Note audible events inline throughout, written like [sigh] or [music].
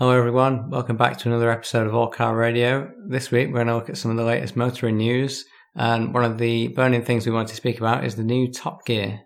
Hello, everyone. Welcome back to another episode of All Car Radio. This week, we're going to look at some of the latest motoring news. And one of the burning things we want to speak about is the new Top Gear.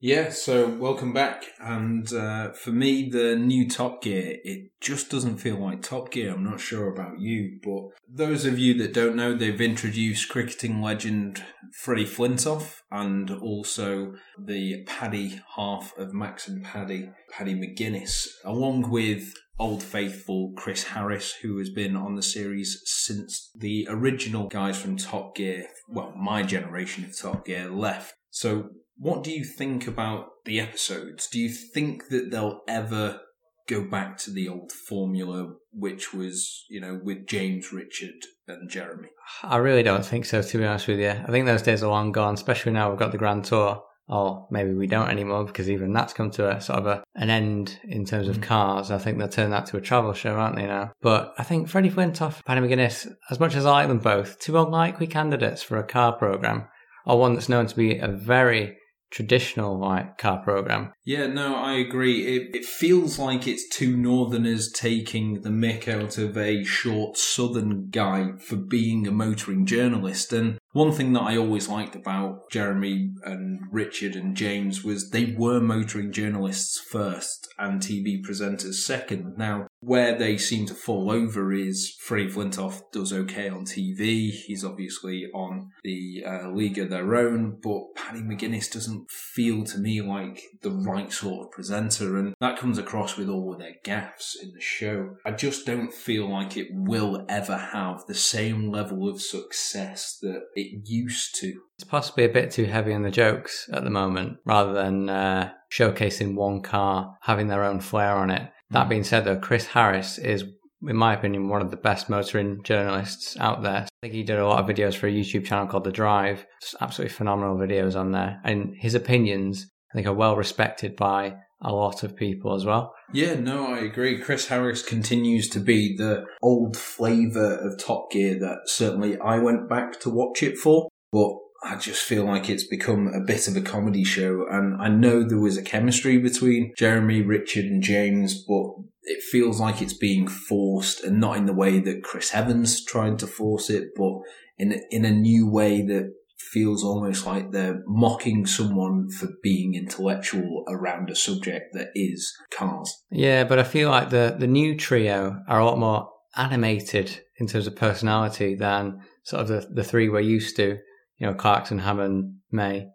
Yeah, so welcome back. And uh, for me, the new Top Gear, it just doesn't feel like Top Gear. I'm not sure about you, but those of you that don't know, they've introduced cricketing legend Freddie Flintoff and also the Paddy half of Max and Paddy, Paddy McGuinness, along with old faithful Chris Harris, who has been on the series since the original guys from Top Gear, well, my generation of Top Gear left. So what do you think about the episodes? Do you think that they'll ever go back to the old formula, which was, you know, with James, Richard, and Jeremy? I really don't think so, to be honest with you. I think those days are long gone, especially now we've got the Grand Tour. Or maybe we don't anymore because even that's come to a sort of a, an end in terms of mm. cars. I think they'll turn that to a travel show, aren't they now? But I think Freddie Flintoff, Paddy McGuinness, as much as I like them both, two unlikely candidates for a car program, or one that's known to be a very traditional like car program. Yeah, no, I agree. It, it feels like it's two northerners taking the mick out of a short southern guy for being a motoring journalist. And one thing that I always liked about Jeremy and Richard and James was they were motoring journalists first and TV presenters second. Now, where they seem to fall over is Freddie Flintoff does okay on TV. He's obviously on the uh, League of Their Own, but Paddy McGuinness doesn't feel to me like the right sort of presenter, and that comes across with all of their gaffes in the show. I just don't feel like it will ever have the same level of success that it used to. It's possibly a bit too heavy on the jokes at the moment, rather than uh, showcasing one car having their own flair on it. That being said, though, Chris Harris is, in my opinion, one of the best motoring journalists out there. I think he did a lot of videos for a YouTube channel called The Drive. Just absolutely phenomenal videos on there. And his opinions, I think, are well respected by a lot of people as well. Yeah, no, I agree. Chris Harris continues to be the old flavour of Top Gear that certainly I went back to watch it for. But I just feel like it's become a bit of a comedy show. And I know there was a chemistry between Jeremy, Richard, and James, but it feels like it's being forced and not in the way that Chris Evans tried to force it, but in, in a new way that feels almost like they're mocking someone for being intellectual around a subject that is cars. Yeah, but I feel like the, the new trio are a lot more animated in terms of personality than sort of the, the three we're used to you know, Clarkson, Hammond, May.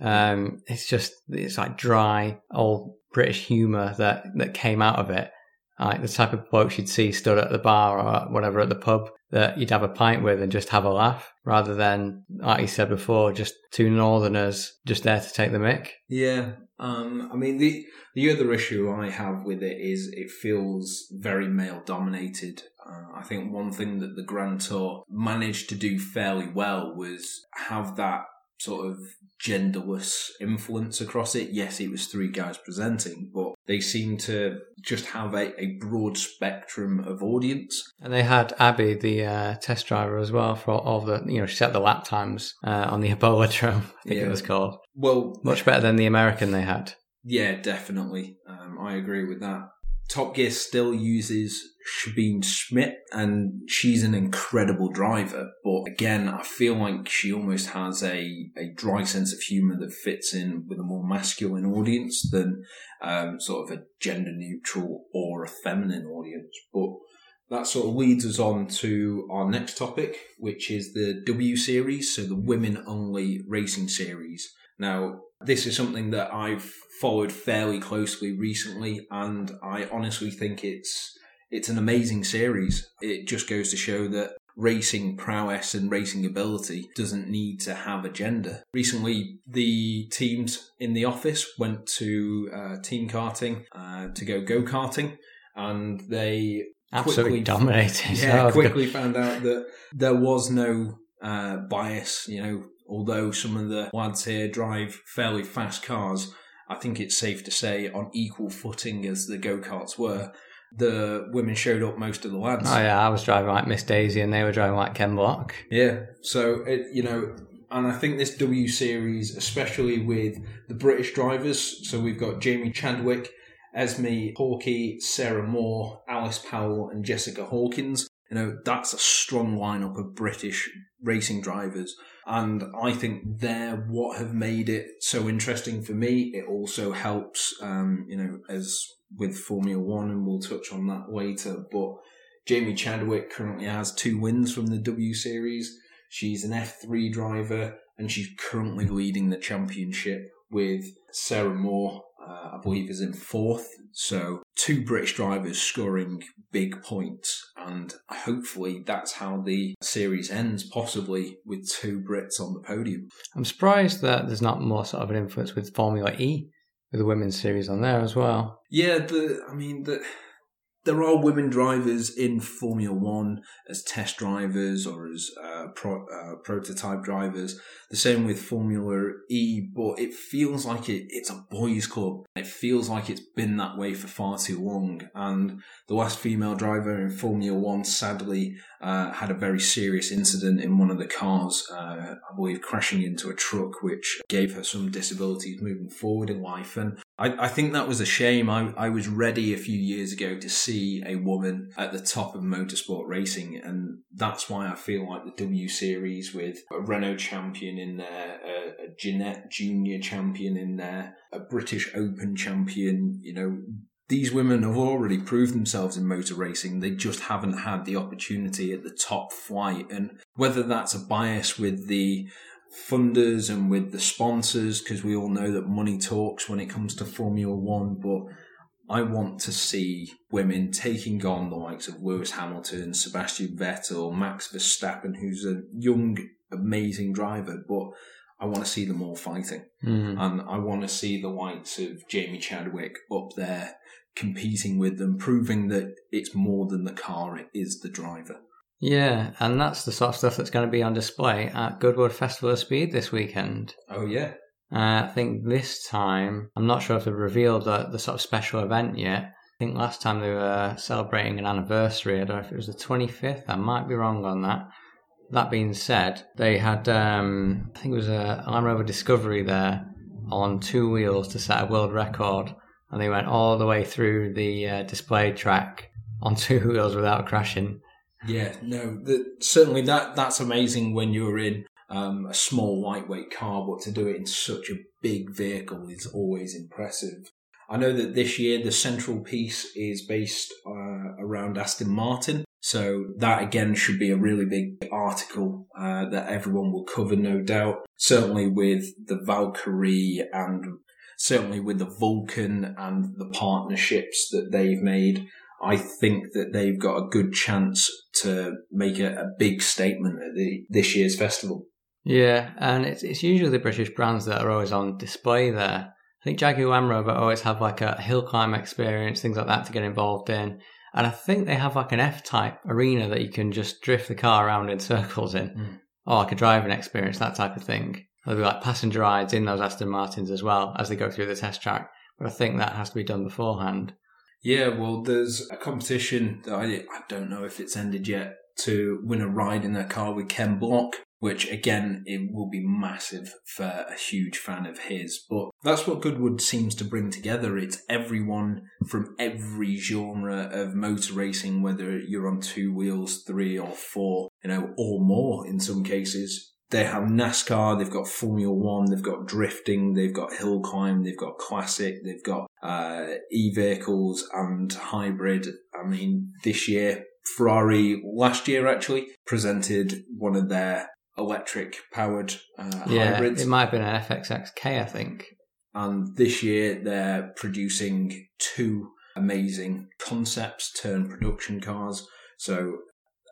Um, it's just, it's like dry, old British humour that, that came out of it. Like the type of blokes you'd see stood at the bar or whatever at the pub that you'd have a pint with and just have a laugh rather than, like you said before, just two northerners just there to take the mick. Yeah. Um, I mean, the, the other issue I have with it is it feels very male dominated. Uh, I think one thing that the Grand Tour managed to do fairly well was have that sort of genderless influence across it. Yes, it was three guys presenting, but they seem to just have a, a broad spectrum of audience. And they had Abby, the uh, test driver, as well for all the, you know, she set the lap times uh, on the Eboladrome, I think yeah. it was called. Well, much better than the American they had. Yeah, definitely. Um, I agree with that. Top Gear still uses Sabine Schmitz, and she's an incredible driver. But again, I feel like she almost has a, a dry sense of humour that fits in with a more masculine audience than um, sort of a gender neutral or a feminine audience. But that sort of leads us on to our next topic, which is the W Series, so the women only racing series. Now, this is something that I've followed fairly closely recently, and I honestly think it's it's an amazing series. It just goes to show that racing prowess and racing ability doesn't need to have a gender. Recently, the teams in the office went to uh, team karting uh, to go go karting, and they absolutely quickly, dominated. Yeah, [laughs] quickly found out that there was no uh, bias. You know, although some of the lads here drive fairly fast cars, I think it's safe to say on equal footing as the go karts were. The women showed up most of the lads. Oh yeah, I was driving like Miss Daisy, and they were driving like Ken Block. Yeah, so it, you know, and I think this W series, especially with the British drivers, so we've got Jamie Chadwick Esmee Hawkey, Sarah Moore, Alice Powell, and Jessica Hawkins. You know, that's a strong lineup of British racing drivers. And I think they're what have made it so interesting for me. It also helps, um, you know, as with Formula One, and we'll touch on that later. But Jamie Chadwick currently has two wins from the W Series. She's an F3 driver and she's currently leading the championship with Sarah Moore, uh, I believe, is in fourth. So two British drivers scoring big points, and hopefully that's how the series ends, possibly with two Brits on the podium. I'm surprised that there's not more sort of an influence with Formula E with the women's series on there as well. Yeah, the I mean the there are women drivers in Formula One as test drivers or as uh, pro, uh, prototype drivers. The same with Formula E, but it feels like it, it's a boys' club. It feels like it's been that way for far too long. And the last female driver in Formula One, sadly, uh, had a very serious incident in one of the cars, uh, I believe crashing into a truck, which gave her some disabilities moving forward in life. And I, I think that was a shame. I, I was ready a few years ago to see a woman at the top of motorsport racing, and that's why I feel like the W Series with a Renault champion in there, a, a Ginetta Junior champion in there, a British Open champion, you know, these women have already proved themselves in motor racing. They just haven't had the opportunity at the top flight. And whether that's a bias with the funders and with the sponsors, because we all know that money talks when it comes to Formula One, but I want to see women taking on the likes of Lewis Hamilton, Sebastian Vettel, Max Verstappen, who's a young, amazing driver, but I want to see them all fighting. Mm. And I want to see the likes of Jamie Chadwick up there competing with them, proving that it's more than the car, it is the driver. Yeah, and that's the sort of stuff that's going to be on display at Goodwood Festival of Speed this weekend. Oh, yeah. Uh, I think this time, I'm not sure if they've revealed the, the sort of special event yet. I think last time they were celebrating an anniversary. I don't know if it was the 25th. I might be wrong on that. That being said, they had, um, I think it was a Land Rover Discovery there on two wheels to set a world record. And they went all the way through the uh, display track on [laughs] two wheels without crashing. Yeah, no, the, certainly that that's amazing when you're in um, a small lightweight car, but to do it in such a big vehicle is always impressive. I know that this year the central piece is based uh, around Aston Martin, so that again should be a really big article uh, that everyone will cover, no doubt. Certainly with the Valkyrie and certainly with the Vulcan and the partnerships that they've made. I think that they've got a good chance to make a, a big statement at the, this year's festival. Yeah, and it's it's usually the British brands that are always on display there. I think Jaguar Land Rover always have like a hill climb experience, things like that to get involved in. And I think they have like an F type arena that you can just drift the car around in circles in. Mm. Or like a driving experience, that type of thing. There'll be like passenger rides in those Aston Martins as well as they go through the test track. But I think that has to be done beforehand. Yeah, well, there's a competition that I, I don't know if it's ended yet to win a ride in their car with Ken Block, which again, it will be massive for a huge fan of his. But that's what Goodwood seems to bring together. It's everyone from every genre of motor racing, whether you're on two wheels, three or four, you know, or more in some cases. They have NASCAR, they've got Formula One, they've got drifting, they've got hill climb, they've got classic, they've got uh, e-vehicles and hybrid. I mean, this year, Ferrari, last year actually, presented one of their electric powered uh, Yeah, hybrids. it might have been an FXXK, I think. And this year they're producing two amazing concepts turn production cars. So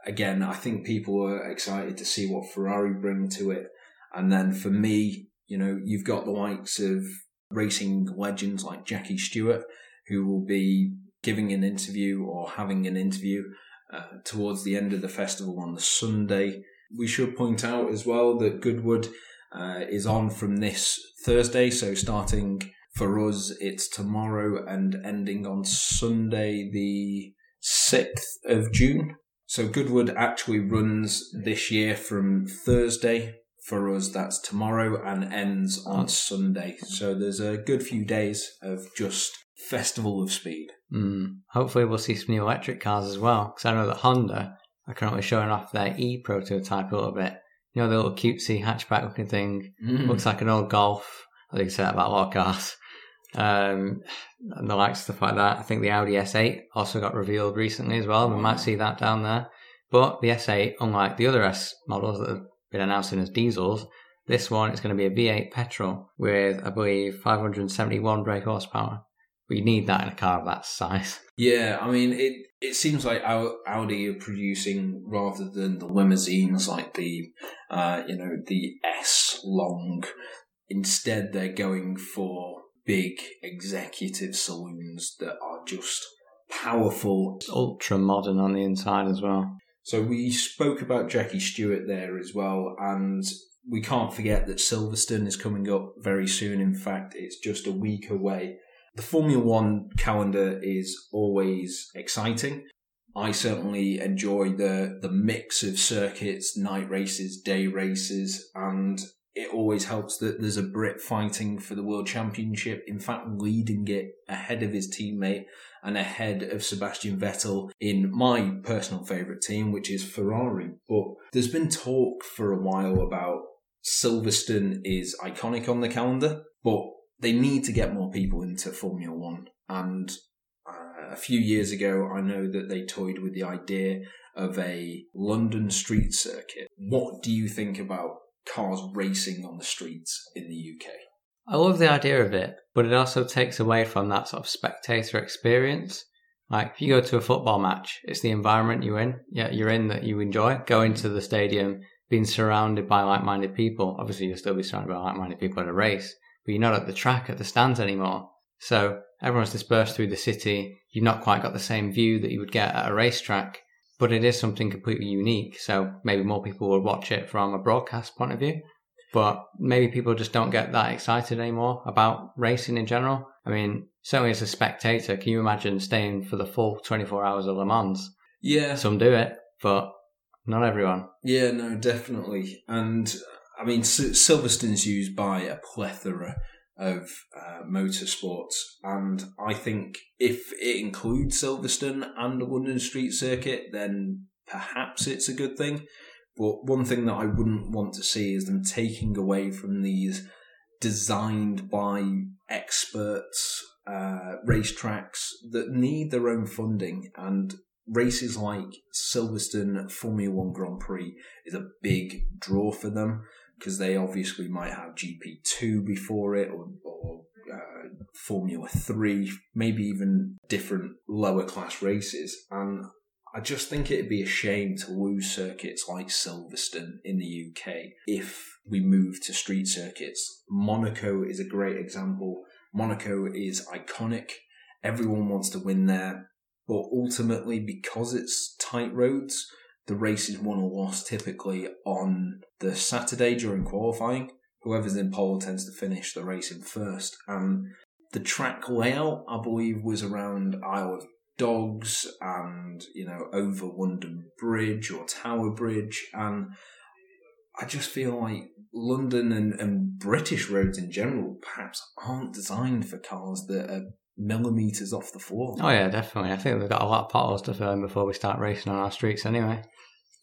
again, I think people are excited to see what Ferrari bring to it. And then for me, you know, you've got the likes of racing legends like Jackie Stewart, who will be giving an interview or having an interview uh, towards the end of the festival on the Sunday. We should point out as well that Goodwood uh, is on from this Thursday, so starting for us, it's tomorrow and ending on Sunday, the 6th of June. So Goodwood actually runs this year from Thursday. For us, that's tomorrow and ends on Oh. Sunday. So there's a good few days of just festival of speed. Mm. Hopefully, we'll see some new electric cars as well. Because I know that Honda are currently showing off their E prototype a little bit. You know, the little cutesy hatchback looking thing. Mm. Looks like an old Golf. I think I say that about a lot of cars. Um, and the like stuff like that. I think the Audi S8 also got revealed recently as well. We might see that down there. But the S8, unlike the other S models that have been announcing as diesels, this one is going to be a V8 petrol with, I believe, 571 brake horsepower. We need that in a car of that size. [laughs] Yeah, I mean, it it seems like Audi are producing rather than the limousines like the, uh, you know, the S long. Instead, they're going for big executive saloons that are just powerful. It's ultra modern on the inside as well. So we spoke about Jackie Stewart there as well, and we can't forget that Silverstone is coming up very soon. In fact, it's just a week away. The Formula One calendar is always exciting. I certainly enjoy the the mix of circuits, night races, day races, and it always helps that there's a Brit fighting for the world championship. In fact, leading it ahead of his teammate and ahead of Sebastian Vettel in my personal favourite team, which is Ferrari. But there's been talk for a while about Silverstone is iconic on the calendar, but they need to get more people into Formula One. And uh, a few years ago, I know that they toyed with the idea of a London street circuit. What do you think about cars racing on the streets in the UK? I love the idea of it, but it also takes away from that sort of spectator experience. Like if you go to a football match, it's the environment you're in. Yeah, you're in that you enjoy. Going to the stadium, being surrounded by like-minded people. Obviously, you'll still be surrounded by like-minded people at a race, but you're not at the track at the stands anymore. So everyone's dispersed through the city. You've not quite got the same view that you would get at a racetrack, but it is something completely unique. So maybe more people will watch it from a broadcast point of view. But maybe people just don't get that excited anymore about racing in general. I mean, certainly as a spectator, can you imagine staying for the full 24 hours of Le Mans? Yeah, Some do it, but not everyone. Yeah, no, definitely. And I mean, Silverstone's used by a plethora of uh, motorsports, and I think if it includes Silverstone and the London Street Circuit, then perhaps it's a good thing. But one thing that I wouldn't want to see is them taking away from these designed by experts uh, racetracks that need their own funding. And races like Silverstone Formula One Grand Prix is a big draw for them because they obviously might have GP2 before it or, or uh, Formula 3, maybe even different lower class races. And I just think it'd be a shame to lose circuits like Silverstone in the UK if we move to street circuits. Monaco is a great example. Monaco is iconic. Everyone wants to win there. But ultimately, because it's tight roads, the race is won or lost typically on the Saturday during qualifying. Whoever's in pole tends to finish the race in first. And the track layout, I believe, was around Isle of Dogs and, you know, over London Bridge or Tower Bridge. And I just feel like London and, and British roads in general perhaps aren't designed for cars that are millimeters off the floor. Oh yeah, definitely. I think we've got a lot of potholes to fill in before we start racing on our streets anyway.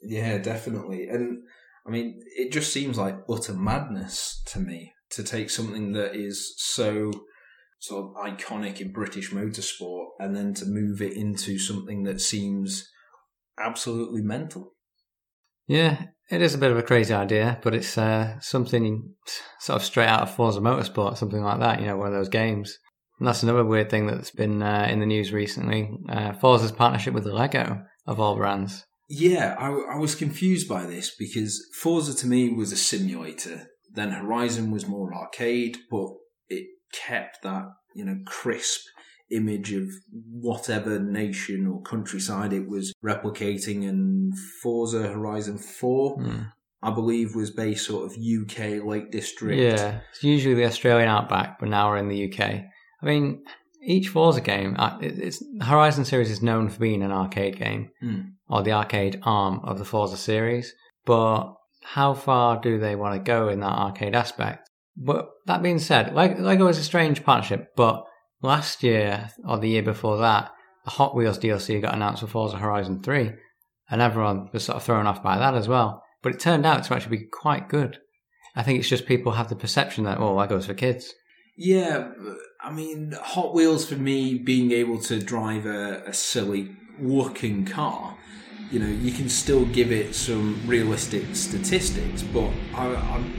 Yeah, definitely. And I mean, it just seems like utter madness to me to take something that is so sort of iconic in British motorsport and then to move it into something that seems absolutely mental. Yeah, it is a bit of a crazy idea, but it's uh, something sort of straight out of Forza Motorsport, something like that, you know, one of those games. And that's another weird thing that's been uh, in the news recently. Uh, Forza's partnership with Lego, of all brands. Yeah, I, I was confused by this because Forza to me was a simulator. Then Horizon was more arcade, but it kept that, you know, crisp image of whatever nation or countryside it was replicating. And Forza Horizon 4, Hmm. I believe, was based sort of UK Lake District. Yeah, it's usually the Australian outback, but now we're in the UK. I mean, each Forza game, uh, it's Horizon series is known for being an arcade game, Hmm. or the arcade arm of the Forza series. But how far do they want to go in that arcade aspect? But that being said, Lego is a strange partnership, but last year or the year before that, the Hot Wheels DLC got announced for Forza Horizon 3, and everyone was sort of thrown off by that as well. But it turned out to actually be quite good. I think it's just people have the perception that, oh, Lego's for kids. Yeah, I mean, Hot Wheels for me, being able to drive a, a silly looking car, you know, you can still give it some realistic statistics, but I, I'm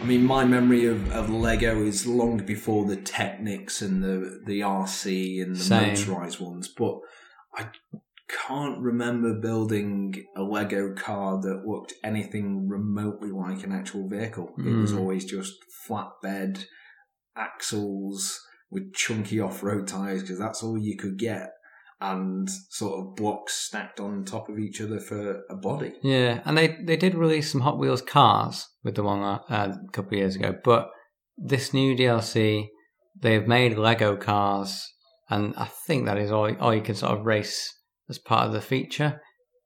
I mean, my memory of, of Lego is long before the Technics and the the RC and the Same. motorized ones, but I can't remember building a Lego car that looked anything remotely like an actual vehicle. It was Mm. always just flatbed axles with chunky off-road tires because that's all you could get, and sort of blocks stacked on top of each other for a body. Yeah, and they, they did release some Hot Wheels cars with the one uh, a couple of years ago, but this new DLC, they've made Lego cars, and I think that is all, all you can sort of race as part of the feature.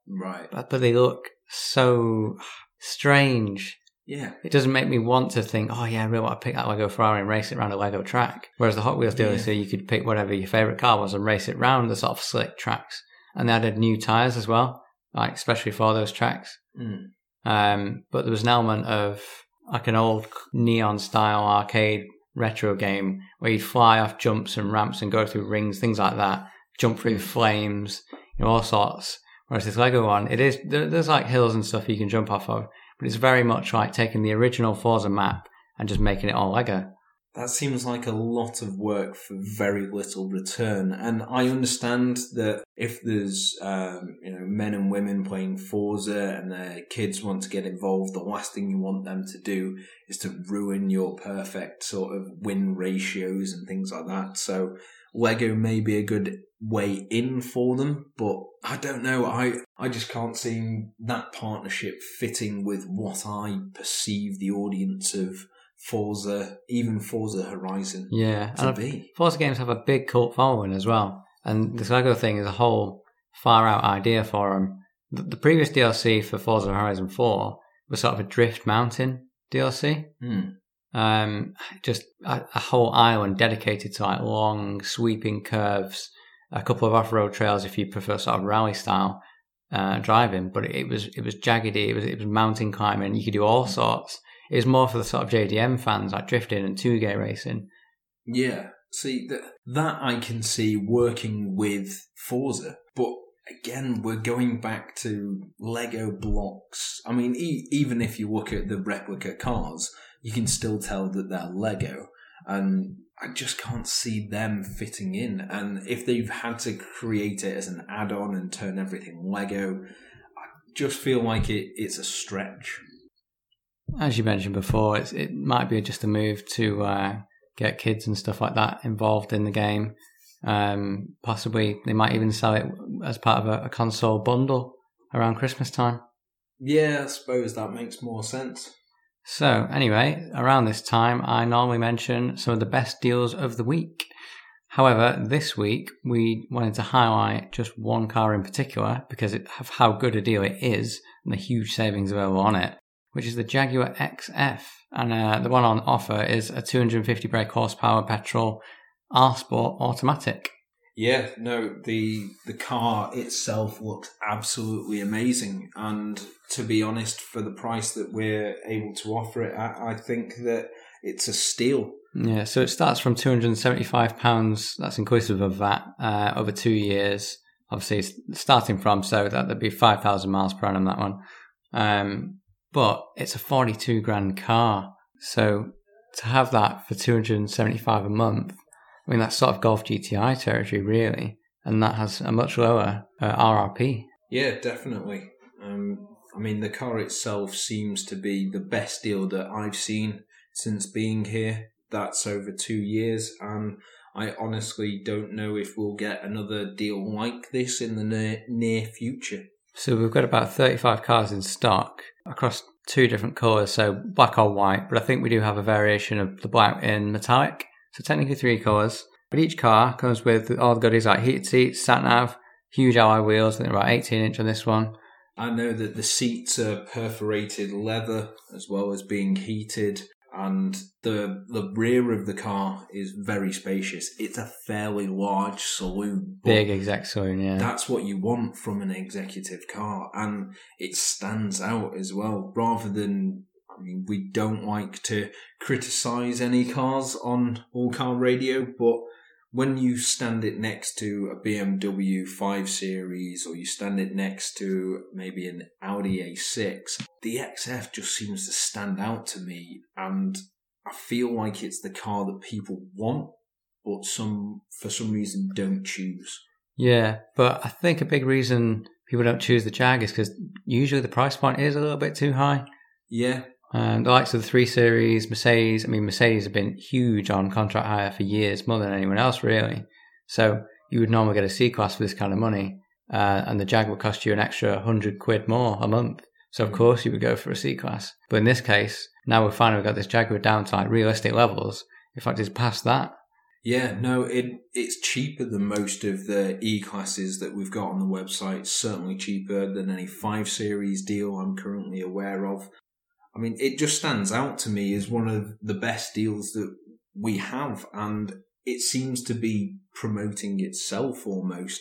Right. But, but they look so strange. Yeah. It doesn't make me want to think, oh yeah, I really want to pick that Lego Ferrari and race it around a Lego track. Whereas the Hot Wheels Yeah. DLC, you could pick whatever your favorite car was and race it around the sort of slick tracks. And they added new tires as well, like especially for those tracks. Mm. Um, but there was an element of like an old neon style arcade retro game where you'd fly off jumps and ramps and go through rings, things like that, jump through flames, you know, all sorts. Whereas this Lego one, it is there's like hills and stuff you can jump off of, but it's very much like taking the original Forza map and just making it all Lego. That seems like a lot of work for very little return. And I understand that if there's, um, you know, men and women playing Forza and their kids want to get involved, the last thing you want them to do is to ruin your perfect sort of win ratios and things like that. So Lego may be a good way in for them, but I don't know. I, I just can't see that partnership fitting with what I perceive the audience of Forza, even Forza Horizon Yeah, to and be. Forza games have a big cult following as well, and this Lego thing is a whole far out idea for them. The, the previous DLC for Forza Horizon 4 was sort of a drift mountain DLC. Hmm. Um, just a, a whole island dedicated to like long sweeping curves, a couple of off-road trails if you prefer sort of rally style uh, driving. But it was it was jaggedy, it was it was mountain climbing. You could do all sorts. It was more for the sort of JDM fans like drifting and touge racing. Yeah. See that that I can see working with Forza, but again, we're going back to Lego blocks. I mean, e- even if you look at the replica cars, you can still tell that they're Lego, and I just can't see them fitting in. And if they've had to create it as an add-on and turn everything Lego, I just feel like it, it's a stretch. As you mentioned before, it's, it might be just a move to uh, get kids and stuff like that involved in the game. Um, possibly they might even sell it as part of a, a console bundle around Christmas time. Yeah, I suppose that makes more sense. So, anyway, around this time, I normally mention some of the best deals of the week. However, this week we wanted to highlight just one car in particular because of how good a deal it is and the huge savings available on it, which is the Jaguar XF. And uh, the one on offer is a 250 brake horsepower petrol R Sport automatic. Yeah, no, the the car itself looks absolutely amazing, and to be honest, for the price that we're able to offer it at, I think that it's a steal. Yeah, so it starts from £275, that's inclusive of that, uh, over two years. Obviously, starting from, so that, that'd be 5,000 miles per annum, that one. Um, but it's a 42 grand car. So to have that for 275 a month, I mean, that's sort of Golf GTI territory, really. And that has a much lower uh, RRP. Yeah, definitely. Um, I mean, the car itself seems to be the best deal that I've seen since being here. That's over two years, and I honestly don't know if we'll get another deal like this in the near, near future. So we've got about 35 cars in stock across two different colours, so black or white, but I think we do have a variation of the black in metallic. So technically three colours. But each car comes with all the goodies like heated seats, sat nav, huge alloy wheels, I think about 18 inch on this one. I know that the seats are perforated leather as well as being heated. and the the rear of the car is very spacious. It's a fairly large saloon, Big exec saloon, yeah. that's what you want from an executive car, and it stands out as well. Rather than, I mean, we don't like to criticize any cars on All Car Radio, but when you stand it next to a BMW 5 Series or you stand it next to maybe an Audi A6, the XF just seems to stand out to me, and I feel like it's the car that people want, but some for some reason don't choose. Yeah, but I think a big reason people don't choose the Jag is because usually the price point is a little bit too high. Yeah, Um, the likes of the 3 Series, Mercedes, I mean, Mercedes have been huge on contract hire for years, more than anyone else, really. So you would normally get a C Class for this kind of money, uh, and the Jag would cost you an extra 100 quid more a month. So, of Mm. course, you would go for a C Class. But in this case, now we've finally got this Jaguar down to like realistic levels. In fact, it's past that. Yeah, no, it it's cheaper than most of the E classes that we've got on the website. Certainly cheaper than any five series deal I'm currently aware of. I mean, it just stands out to me as one of the best deals that we have, and it seems to be promoting itself almost.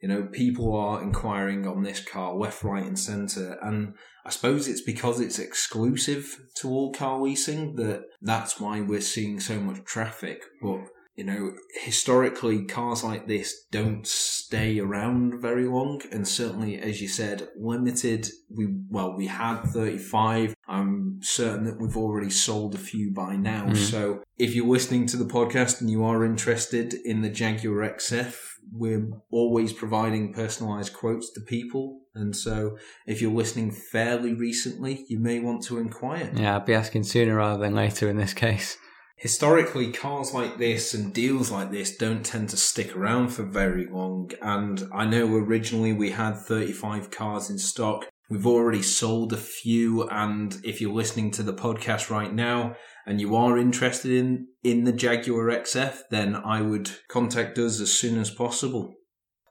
You know, people are inquiring on this car left, right, and centre, and I suppose it's because it's exclusive to all car leasing that that's why we're seeing so much traffic. But you know, historically, cars like this don't stay around very long, and certainly, as you said, limited. We well, we had thirty five. I'm certain that we've already sold a few by now. Mhm. So, if you're listening to the podcast and you are interested in the Jaguar XF, we're always providing personalized quotes to people. And so, if you're listening fairly recently, you may want to inquire. Yeah, I'd be asking sooner rather than later in this case. Historically, cars like this and deals like this don't tend to stick around for very long. And I know originally we had 35 cars in stock. We've already sold a few. And if you're listening to the podcast right now and you are interested in, in the Jaguar XF, then I would contact us as soon as possible.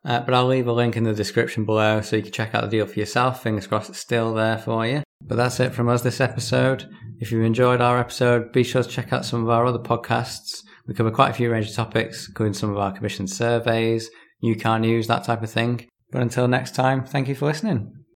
Uh, but I'll leave a link in the description below so you can check out the deal for yourself. Fingers crossed it's still there for you. But that's it from us this episode. If you enjoyed our episode, be sure to check out some of our other podcasts. We cover quite a few range of topics, including some of our commissioned surveys, new car news, that type of thing. But until next time, thank you for listening.